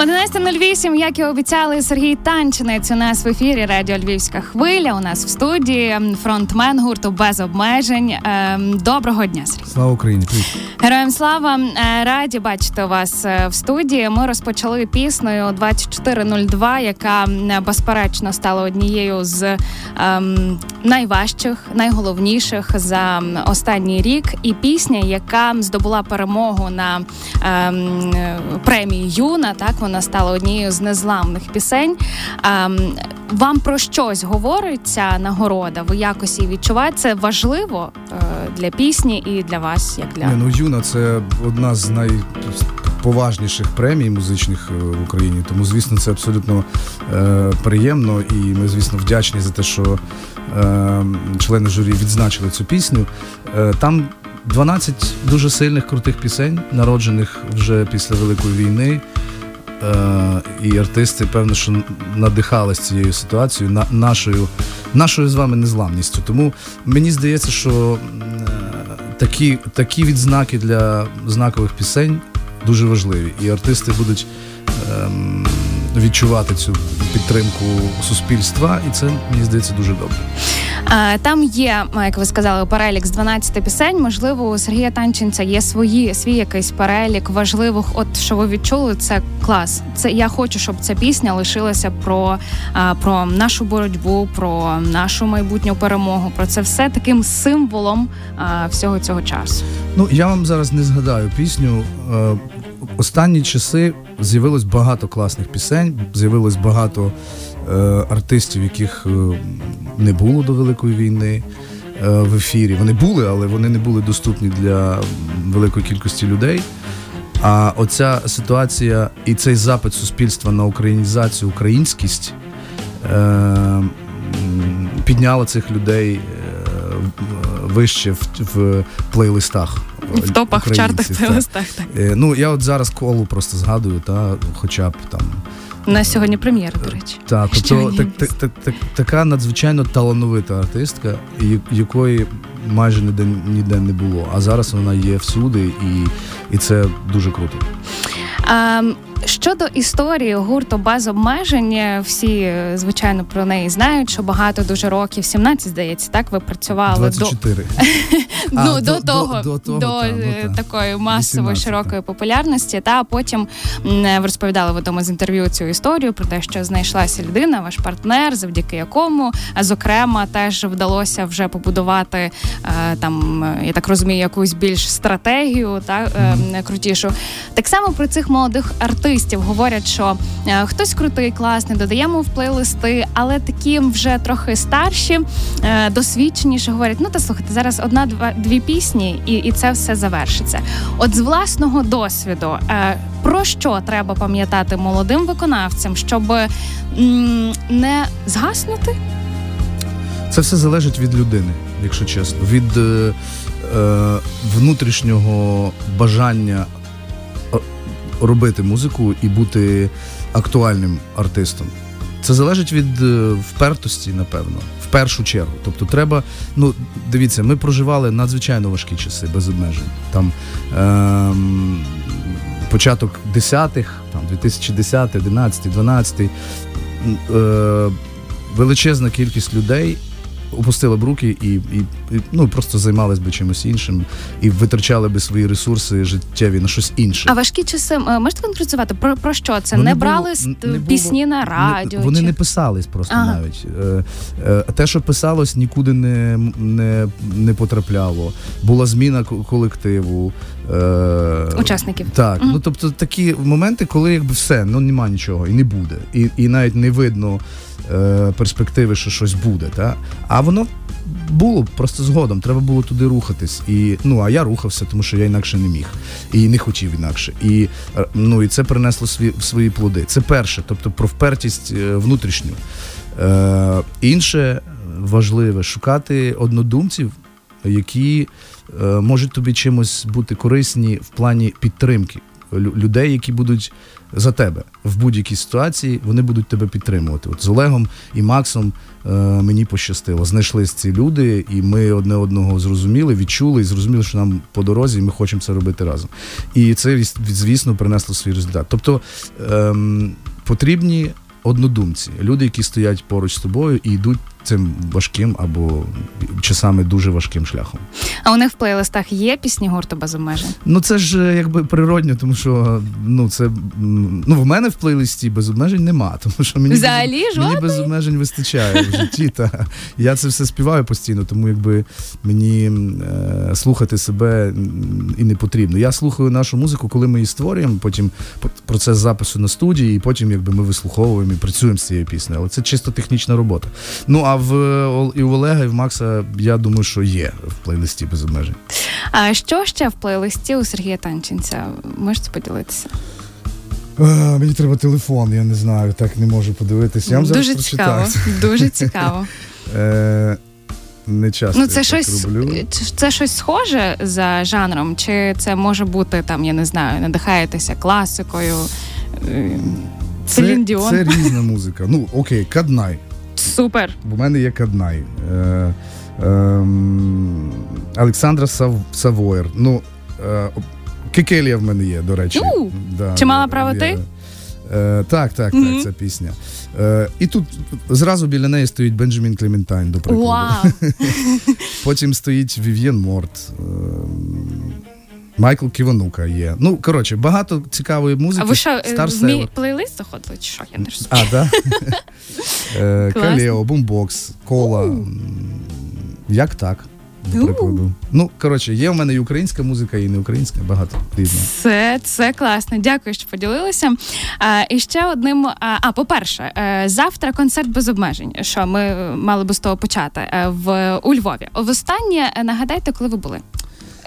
11.08, як і обіцяли, Сергій Танчинець у нас в ефірі Радіо Львівська хвиля. У нас в студії фронтмен гурту без обмежень. Ем, доброго дня, Сергій. Слава Україні! Героям слава е, раді бачити вас е, в студії. Ми розпочали піснею 2402, яка безперечно стала однією з ем, найважчих, найголовніших за останній рік. І пісня, яка здобула перемогу на ем, премії Юна. Так вона стала однією з незламних пісень. Ем, вам про щось говорить ця нагорода? Ви якось її відчуваєте? Це важливо е, для пісні і для вас, як для Не, ну Юна, це одна з найповажніших премій музичних е, в Україні. Тому, звісно, це абсолютно е, приємно, і ми, звісно, вдячні за те, що е, члени журі відзначили цю пісню. Е, там 12 дуже сильних крутих пісень, народжених вже після Великої війни. Е, і артисти, певно, що надихались цією ситуацією, на, нашою, нашою з вами незламністю. Тому мені здається, що е, такі, такі відзнаки для знакових пісень дуже важливі. І артисти будуть ем, відчувати цю підтримку суспільства, і це мені здається дуже добре. Там є, як ви сказали, перелік з 12 пісень. Можливо, у Сергія Танченця є свої свій якийсь перелік важливих. От що ви відчули, це клас. Це я хочу, щоб ця пісня лишилася про, про нашу боротьбу, про нашу майбутню перемогу. Про це все таким символом всього цього часу. Ну я вам зараз не згадаю пісню. Е, Останні часи з'явилось багато класних пісень, з'явилось багато е, артистів, яких е, не було до Великої війни е, в ефірі. Вони були, але вони не були доступні для великої кількості людей. А оця ситуація і цей запит суспільства на українізацію, українськість е, підняла цих людей е, вище в, в плейлистах. В топах, в чартах, так. плейлистах. Так Е, Ну, я от зараз колу просто згадую, та хоча б там. у нас сьогодні прем'єра, до речі. Так, тобто так, так, так, так, така надзвичайно талановита артистка, якої майже ніде, ніде не було. А зараз вона є всюди, і, і це дуже круто. Ем, Щодо історії гурту без обмежень, всі е, звичайно про неї знають, що багато дуже років, 17, здається, так ви працювали 24. до А, ну, до- до, того, до- до того, до та, ну, е, та. такої масової 18, широкої популярності. Та потім м, ви розповідали в одному з інтерв'ю цю історію про те, що знайшлася людина, ваш партнер, завдяки якому, а, зокрема, теж вдалося вже побудувати е, там, е, я так розумію, якусь більш стратегію, та е, крутішу. Так само про цих молодих артистів говорять, що е, хтось крутий, класний, додаємо в плейлисти, але такі вже трохи старші, е, досвідченіші говорять: ну та слухайте, зараз одна два дві пісні, і, і це все завершиться. От з власного досвіду, е, про що треба пам'ятати молодим виконавцям, щоб не згаснути? Це все залежить від людини, якщо чесно, від е, е, внутрішнього бажання робити музику і бути актуальним артистом. Це залежить від е, впертості, напевно, в першу чергу. Тобто, треба. Ну, дивіться, ми проживали надзвичайно важкі часи без обмежень. Там ем, початок 10-х, там 2010, 11, 12. Е, величезна кількість людей опустила б руки і, і, і ну, просто займались би чимось іншим і витрачали би свої ресурси життєві на щось інше. А важкі часи е, можете конкретизувати? Про, про що це? Ну, не не було- брали не було- пісні на радіо? Не, вони чи... не писались просто Ага. навіть. Е, е, те, що писалось, нікуди не, не, не потрапляло. Була зміна ко- колективу. Е, Учасників. Так, Мгм. ну тобто такі моменти, коли якби все, ну нема нічого і не буде. І, і навіть не видно е, перспективи, що щось буде. Та? А воно було просто згодом, треба було туди рухатись. І, ну, а я рухався, тому що я інакше не міг. І не хотів інакше. І, е, ну, і це принесло свої, свої плоди. Це перше, тобто про впертість е, внутрішню. Е, інше важливе шукати однодумців, які е, можуть тобі чимось бути корисні в плані підтримки. людей, які будуть за тебе в будь-якій ситуації, вони будуть тебе підтримувати. От з Олегом і Максом е, мені пощастило. Знайшлись ці люди, і ми одне одного зрозуміли, відчули і зрозуміли, що нам по дорозі, і ми хочемо це робити разом. І це звісно принесло свій результат. Тобто ем, потрібні однодумці, люди, які стоять поруч з тобою і йдуть цим важким або часами дуже важким шляхом. А у них в плейлистах є пісні гурту без обмежень? Ну це ж е, якби природньо, тому що ну це ну в мене в плейлисті без обмежень нема, тому що мені Взагалі без, мені без обмежень вистачає в житті. Та я це все співаю постійно, тому якби мені е, слухати себе і не потрібно. Я слухаю нашу музику, коли ми її створюємо. Потім процес запису на студії, і потім якби ми вислуховуємо і працюємо з цією піснею. Але це чисто технічна робота. Ну а в і у Олега, і в Макса, я думаю, що є в плейлисті без обмежень. А що ще в плейлисті у Сергія Танченця? Можете поділитися? А, мені треба телефон, я не знаю, так не можу подивитися. Я вам Дуже зараз цікаво. Дуже цікаво. Е, не часто ну, це я щось так роблю. це щось схоже за жанром, чи це може бути там, я не знаю, надихаєтеся класикою? Селін Діон? Це різна музика. Ну, окей, Каднай. Супер. У мене є Каднай. Е, е, Олександра Сав, Савоєр. Ну, е, Кекелія в мене є, до речі. У, да, Чи мала право ти? Е, так, так, Мгм. так, ця пісня. Е, і тут зразу біля неї стоїть Бенджамін Клементайн, до прикладу. Вау! Потім стоїть Вів'єн Морт. е, Майкл Ківанука є. Ну, коротше, багато цікавої музики. А ви що, е, Star в мій плейлист заходили, чи що? Я не розумію. А, так? Е, Kaleo, Бумбокс, кола. Як так? До прикладу. Ну, коротше, є в мене і українська музика, і не українська, багато різного. Це, це класно. Дякую, що поділилися. А, і ще одним. А, а, по-перше, е, завтра концерт без обмежень. Що ми е, мали би з того почати е, в у Львові. Востаннє е, нагадайте, коли ви були.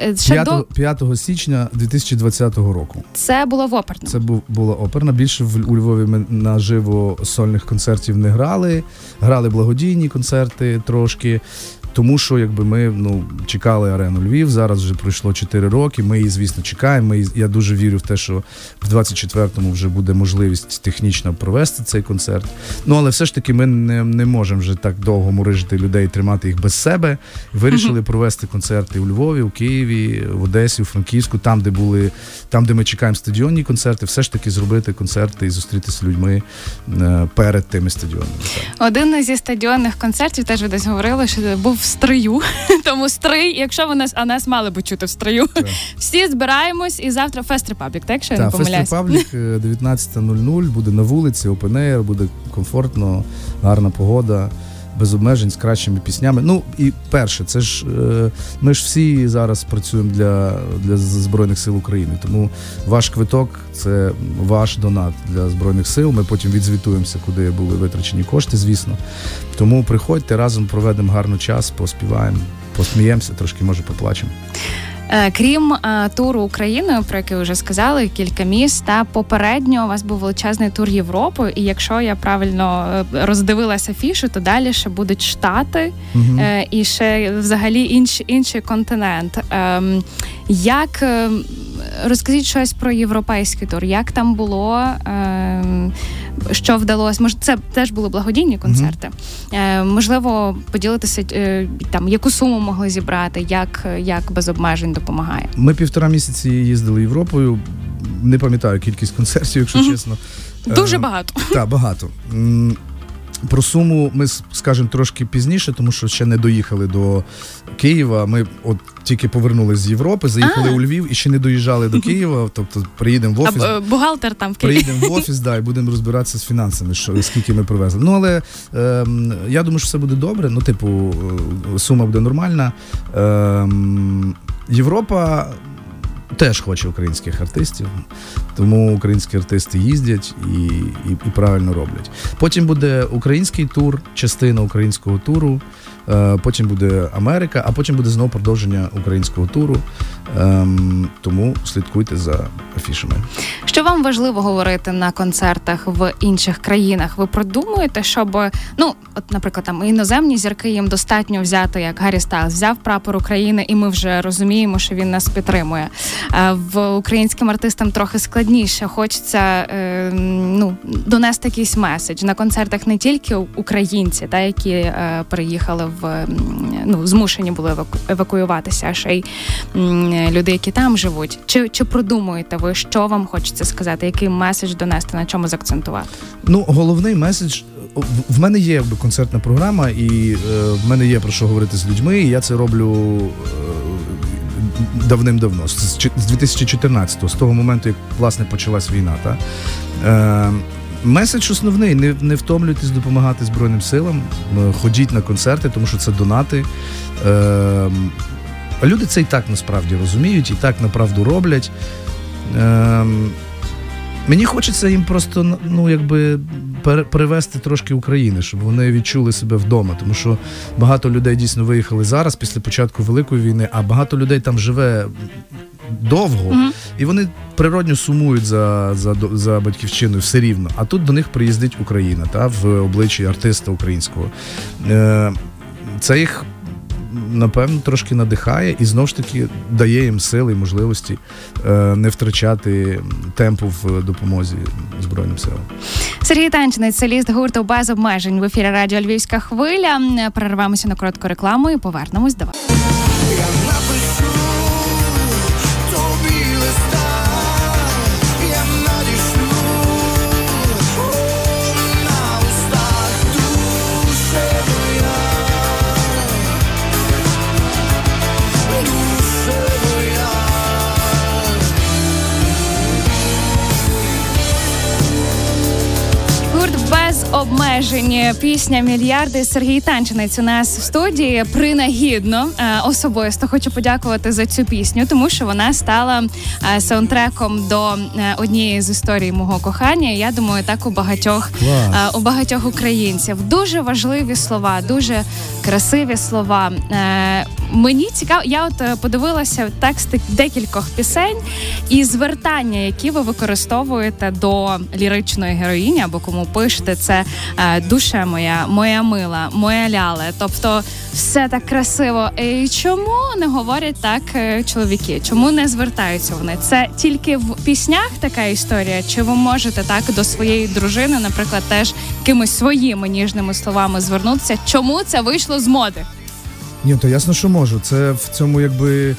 Е, Ще 5, до 5 січня 2020 року. це було в оперному. Це був була оперна. Більше в у Львові ми наживо сольних концертів не грали. Грали благодійні концерти трошки. Тому що якби ми ну чекали арену Львів. Зараз вже пройшло 4 роки. Ми її, звісно, чекаємо. Ми, я дуже вірю в те, що в 24-му вже буде можливість технічно провести цей концерт. Ну але все ж таки ми не, не можемо вже так довго мурижити людей, тримати їх без себе. Вирішили провести концерти у Львові, у Києві, в Одесі, у Франківську, там, де були, там, де ми чекаємо стадіонні концерти, все ж таки зробити концерти і зустрітися з людьми е, перед тими стадіонами. Так. Один зі стадіонних концертів теж ви десь говорили, що був в Стрию. Тому Стрий, якщо ви нас, а нас мали би чути в Стрию. Так. Всі збираємось і завтра Fest Republic, так якщо я не Так, Fest помиляюсь. Republic е, 19.00 буде на вулиці, опенеєр, буде комфортно, гарна погода, без обмежень, з кращими піснями. Ну і перше, це ж е, ми ж всі зараз працюємо для, для Збройних сил України. Тому ваш квиток це ваш донат для Збройних сил. Ми потім відзвітуємося, куди були витрачені кошти, звісно. Тому приходьте разом, проведемо гарний час, поспіваємо, посміємося, трошки може поплачемо. Е, Крім е, туру Україною, про який ви вже сказали, кілька міст, та попередньо у вас був величезний тур Європи. І якщо я правильно е, роздивилася фішу, то далі ще будуть штати е, і ще взагалі інший, інший континент. Ем, Як ем, розкажіть щось про європейський тур? Як там було? Ем, Що вдалося? Може, це теж були благодійні концерти. Е, Можливо, поділитися е, там, яку суму могли зібрати, як, як без обмежень допомагає. Ми півтора місяці їздили Європою. Не пам'ятаю кількість концертів, якщо Мгм. чесно. Дуже Е, багато. Так, багато. Про суму ми скажемо трошки пізніше, тому що ще не доїхали до Києва. Ми от тільки повернулися з Європи, заїхали А. у Львів і ще не доїжджали до Києва. Тобто приїдемо в офіс. е, бухгалтер там в Києві. Приїдемо в офіс, да, і будемо розбиратися з фінансами, що скільки ми привезли. Ну але ем, я думаю, що все буде добре. Ну, типу, е, сума буде нормальна. Ем, Європа теж хоче українських артистів, тому українські артисти їздять і, і, і правильно роблять. Потім буде український тур, частина українського туру. е, Потім буде Америка, а потім буде знову продовження українського туру. Ем, тому слідкуйте за афішами. Що вам важливо говорити на концертах в інших країнах? Ви продумуєте, щоб ну, от, наприклад, там іноземні зірки їм достатньо взяти, як Гаррі Стайлз взяв прапор України, і ми вже розуміємо, що він нас підтримує. В українським артистам трохи складніше. Хочеться ну, донести якийсь меседж на концертах не тільки українці, та які переїхали в ну змушені були евакуюватися, а ще й люди, які там живуть. Чи чи продумуєте ви, що вам хочеться сказати? Який меседж донести, на чому закцентувати? Ну, головний меседж в мене є якби концертна програма, і е, в мене є про що говорити з людьми. і Я це роблю е, давним-давно, з 2014-го, з того моменту, як власне почалась війна. Та? Е, Меседж основний: не не втомлюйтесь допомагати Збройним силам, е, ходіть на концерти, тому що це донати. Е, Люди це і так насправді розуміють, і так направду роблять. Е, Мені хочеться їм просто ну якби перевести трошки України, щоб вони відчули себе вдома. Тому що багато людей дійсно виїхали зараз після початку великої війни, а багато людей там живе довго, mm-hmm. і вони природньо сумують за за, за батьківщиною все рівно. А тут до них приїздить Україна та в обличчі артиста українського. Е, Це їх напевно трошки надихає і знову ж таки дає їм сили і можливості е, не втрачати темпу в допомозі Збройним силам. Сергій Танчинець, соліст гурту без обмежень в ефірі Радіо Львівська хвиля. Перервемося на коротку рекламу і повернемось до вас. Обмежені пісня мільярди Сергій Танчинець у нас в студії принагідно е, особисто хочу подякувати за цю пісню, тому що вона стала е, саундтреком до е, однієї з історій мого кохання. Я думаю, так у багатьох Клас. у багатьох українців дуже важливі слова, дуже красиві слова. Мені цікаво, я от подивилася тексти декількох пісень і звертання, які ви використовуєте до ліричної героїні або кому пишете це Е, душа моя, моя мила, моя ляле. Тобто все так красиво. І Чому не говорять так е, чоловіки? Чому не звертаються вони? Це тільки в піснях така історія? Чи ви можете так до своєї дружини, наприклад, теж якимись своїми ніжними словами звернутися? Чому це вийшло з моди? Ні, то ясно, що можу. Це в цьому, якби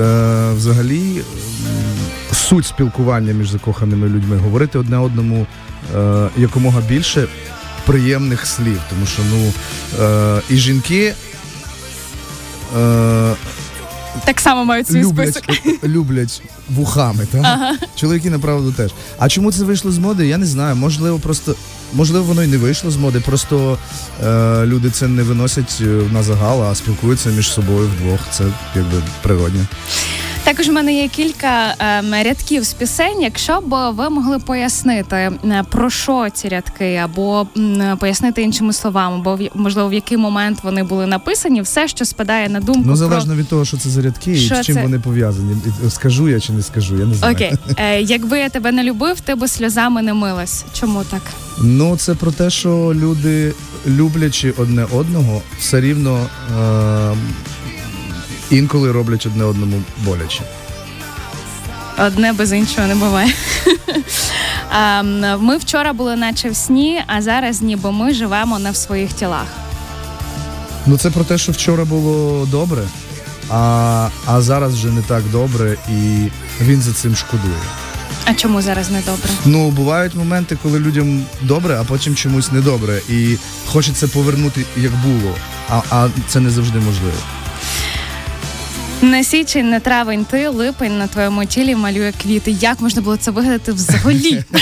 е, взагалі суть спілкування між закоханими людьми, говорити одне одному е, якомога більше приємних слів, тому що ну е, і жінки. Е, так само мають свій люблять, список. люблять вухами, так? Ага. Чоловіки, направду, теж. А чому це вийшло з моди? Я не знаю. Можливо, просто можливо, воно і не вийшло з моди. Просто е, люди це не виносять е, на загал, а спілкуються між собою вдвох. Це якби природньо. Також в мене є кілька ем, рядків з пісень. Якщо б ви могли пояснити е, про що ці рядки, або пояснити іншими словами, або можливо в який момент вони були написані, все, що спадає на думку. Ну залежно про... від того, що це за рядки що і з чим це? вони пов'язані. Скажу я чи не скажу. Я не знаю. Окей, е, якби я тебе не любив, ти би сльозами не милась. Чому так? Ну це про те, що люди люблячи одне одного, все рівно. Е- інколи роблять одне одному боляче. Одне без іншого не буває. Ми вчора були наче в сні, а зараз ніби ми живемо не в своїх тілах. Ну це про те, що вчора було добре, а а зараз вже не так добре, і він за цим шкодує. А чому зараз не добре? Ну бувають моменти, коли людям добре, а потім чомусь недобре. І хочеться повернути як було, а, а це не завжди можливо. Не січень, не травень, ти липень на твоєму тілі малює квіти. Як можна було це вигадати взагалі?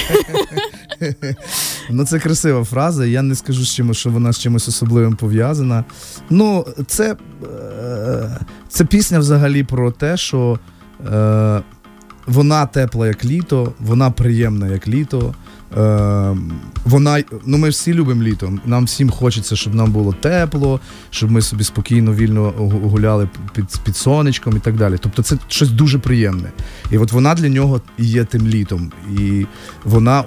Ну, це красива фраза. Я не скажу з чимось, що вона з чимось особливим пов'язана. Ну, це е, це пісня взагалі про те, що е, вона тепла, як літо, вона приємна, як літо. Е, вона, ну Ми всі любимо літо. Нам всім хочеться, щоб нам було тепло, щоб ми собі спокійно, вільно гуляли під під сонечком і так далі. Тобто це щось дуже приємне. І от вона для нього є тим літом. І вона е,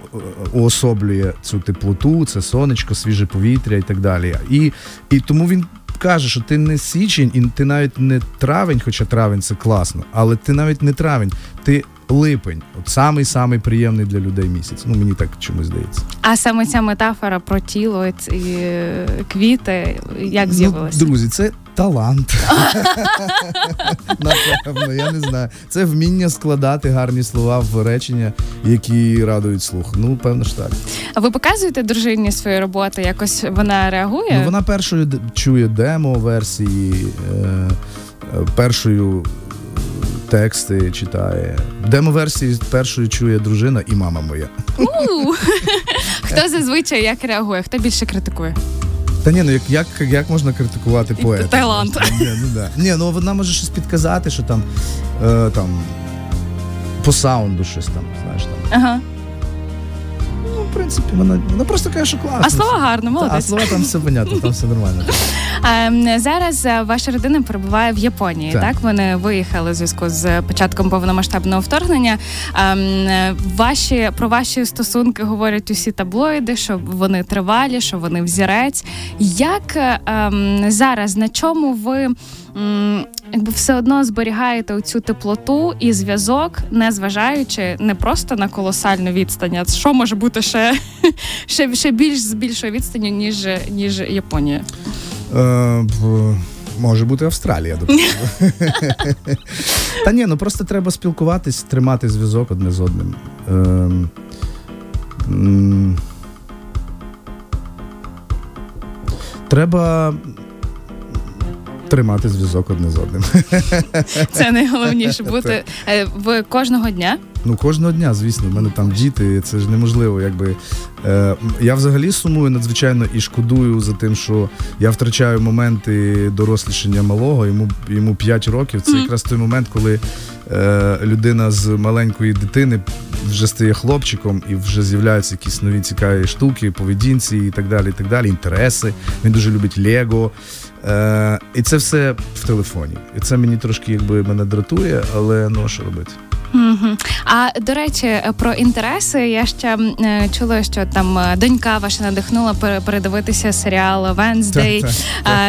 уособлює цю теплоту, це сонечко, свіже повітря і так далі. І, І тому він каже, що ти не січень, і ти навіть не травень, хоча травень це класно, але ти навіть не травень, ти липень. От самий самий приємний для людей місяць. Ну мені так чомусь здається. А саме ця метафора про тіло і е, квіти, як ну, з'явилася? Ну, друзі, це талант. Напевно, я не знаю. Це вміння складати гарні слова в речення, які радують слух. Ну, певно ж так. А ви показуєте дружині свої роботи? Якось вона реагує? Ну, Вона першою чує демо-версії, е, е, першою тексти читає. Демо-версії першою чує дружина і мама моя. Хто зазвичай як реагує? Хто більше критикує? Та ні, ну як як, як можна критикувати поета? Талант. Ні, ну да. Ні, ну вона може щось підказати, що там е, там по саунду щось там, знаєш там. Ага в принципі, вона вона просто каже, що класно. А слова гарно, молодець. А слова там все понятно, там все нормально. Ем, зараз е, ваша родина перебуває в Японії. Так, так? вони виїхали у зв'язку з початком повномасштабного вторгнення. Ем, ваші про ваші стосунки говорять усі таблоїди, що вони тривалі, що вони взірець. Як ем, зараз на чому ви? Якби все одно зберігаєте оцю теплоту і зв'язок, не зважаючи не просто на колосальну відстань, а що може бути ще ще, ще більш з більшою відстанню, ніж ніж Японія? Е, Може бути Австралія, допустимо. Та ні, ну просто треба спілкуватись, тримати зв'язок одне з одним. Е, Треба тримати зв'язок одне з одним. Це найголовніше бути е, в кожного дня. Ну, кожного дня, звісно, в мене там діти, це ж неможливо. Якби е, Я взагалі сумую надзвичайно і шкодую за тим, що я втрачаю моменти дорослішання малого, йому йому 5 років. Це mm. якраз той момент, коли е, людина з маленької дитини вже стає хлопчиком і вже з'являються якісь нові цікаві штуки, поведінці і так далі. і так далі, Інтереси. Він дуже любить Лего. Е, І це все в телефоні. І це мені трошки якби мене дратує, але ну що робити. Угу. А до речі, про інтереси я ще е, чула, що там е, донька ваша надихнула передивитися серіал Венздей,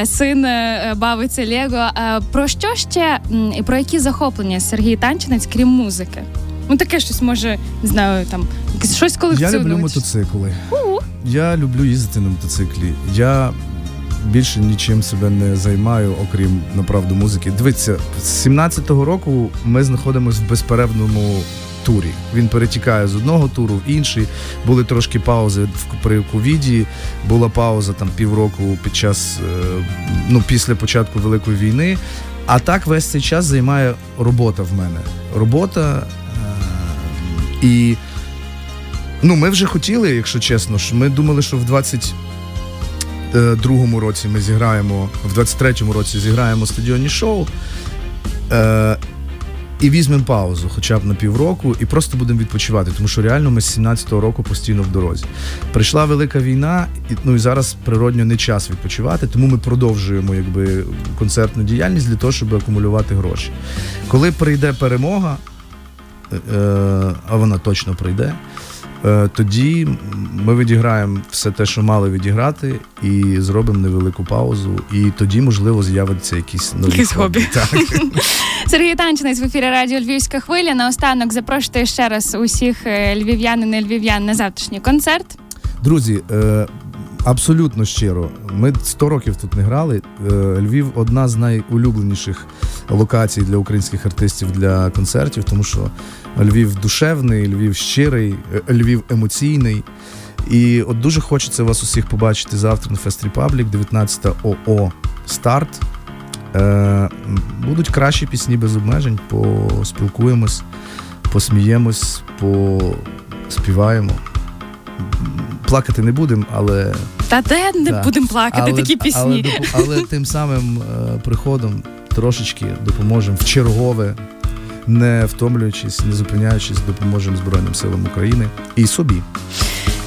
син е, бавиться Лего. Про що ще і про які захоплення Сергій Танчинець, крім музики? Ну таке щось може не знаю, там щось колекціонують. Я люблю мотоцикли. У-у. Я люблю їздити на мотоциклі. Я більше нічим себе не займаю, окрім направду музики. Дивіться, з 17-го року ми знаходимося в безперервному турі. Він перетікає з одного туру в інший. Були трошки паузи при ковіді. Була пауза там півроку під час е, ну після початку великої війни. А так весь цей час займає робота в мене. Робота е- і ну ми вже хотіли, якщо чесно, що ми думали, що в 20 22-му році ми зіграємо, в 23-му році зіграємо стадіонні шоу. Е, І візьмемо паузу, хоча б на півроку, і просто будемо відпочивати, тому що реально ми з 17-го року постійно в дорозі. Прийшла велика війна, і ну і зараз природньо не час відпочивати, тому ми продовжуємо якби концертну діяльність для того, щоб акумулювати гроші. Коли прийде перемога, е, а вона точно прийде. Е, тоді ми відіграємо все те, що мали відіграти, і зробимо невелику паузу. І тоді, можливо, з'явиться якісь нові Якісь хобі. Так. Сергій Танчинець в ефірі Радіо Львівська хвиля. Наостанок запрошую ще раз усіх е, львів'ян і не львів'ян на завтрашній концерт. Друзі, е, абсолютно щиро. Ми 100 років тут не грали. Львів одна з найулюбленіших локацій для українських артистів для концертів, тому що Львів душевний, Львів щирий, е, Львів емоційний. І от дуже хочеться вас усіх побачити завтра на Fest Republic, 19:00 старт. Е, Будуть кращі пісні без обмежень, поспілкуємось, посміємось, поспіваємо. Плакати не будемо, але. Та де не да. будемо плакати але, такі пісні. Але, але тим самим е, приходом трошечки допоможемо в чергове не втомлюючись, не зупиняючись, допоможемо Збройним силам України і собі.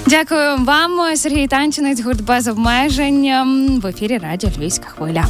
Дякую вам, Сергій Танчинець, гурт без обмежень в ефірі Радіо Львівська хвиля.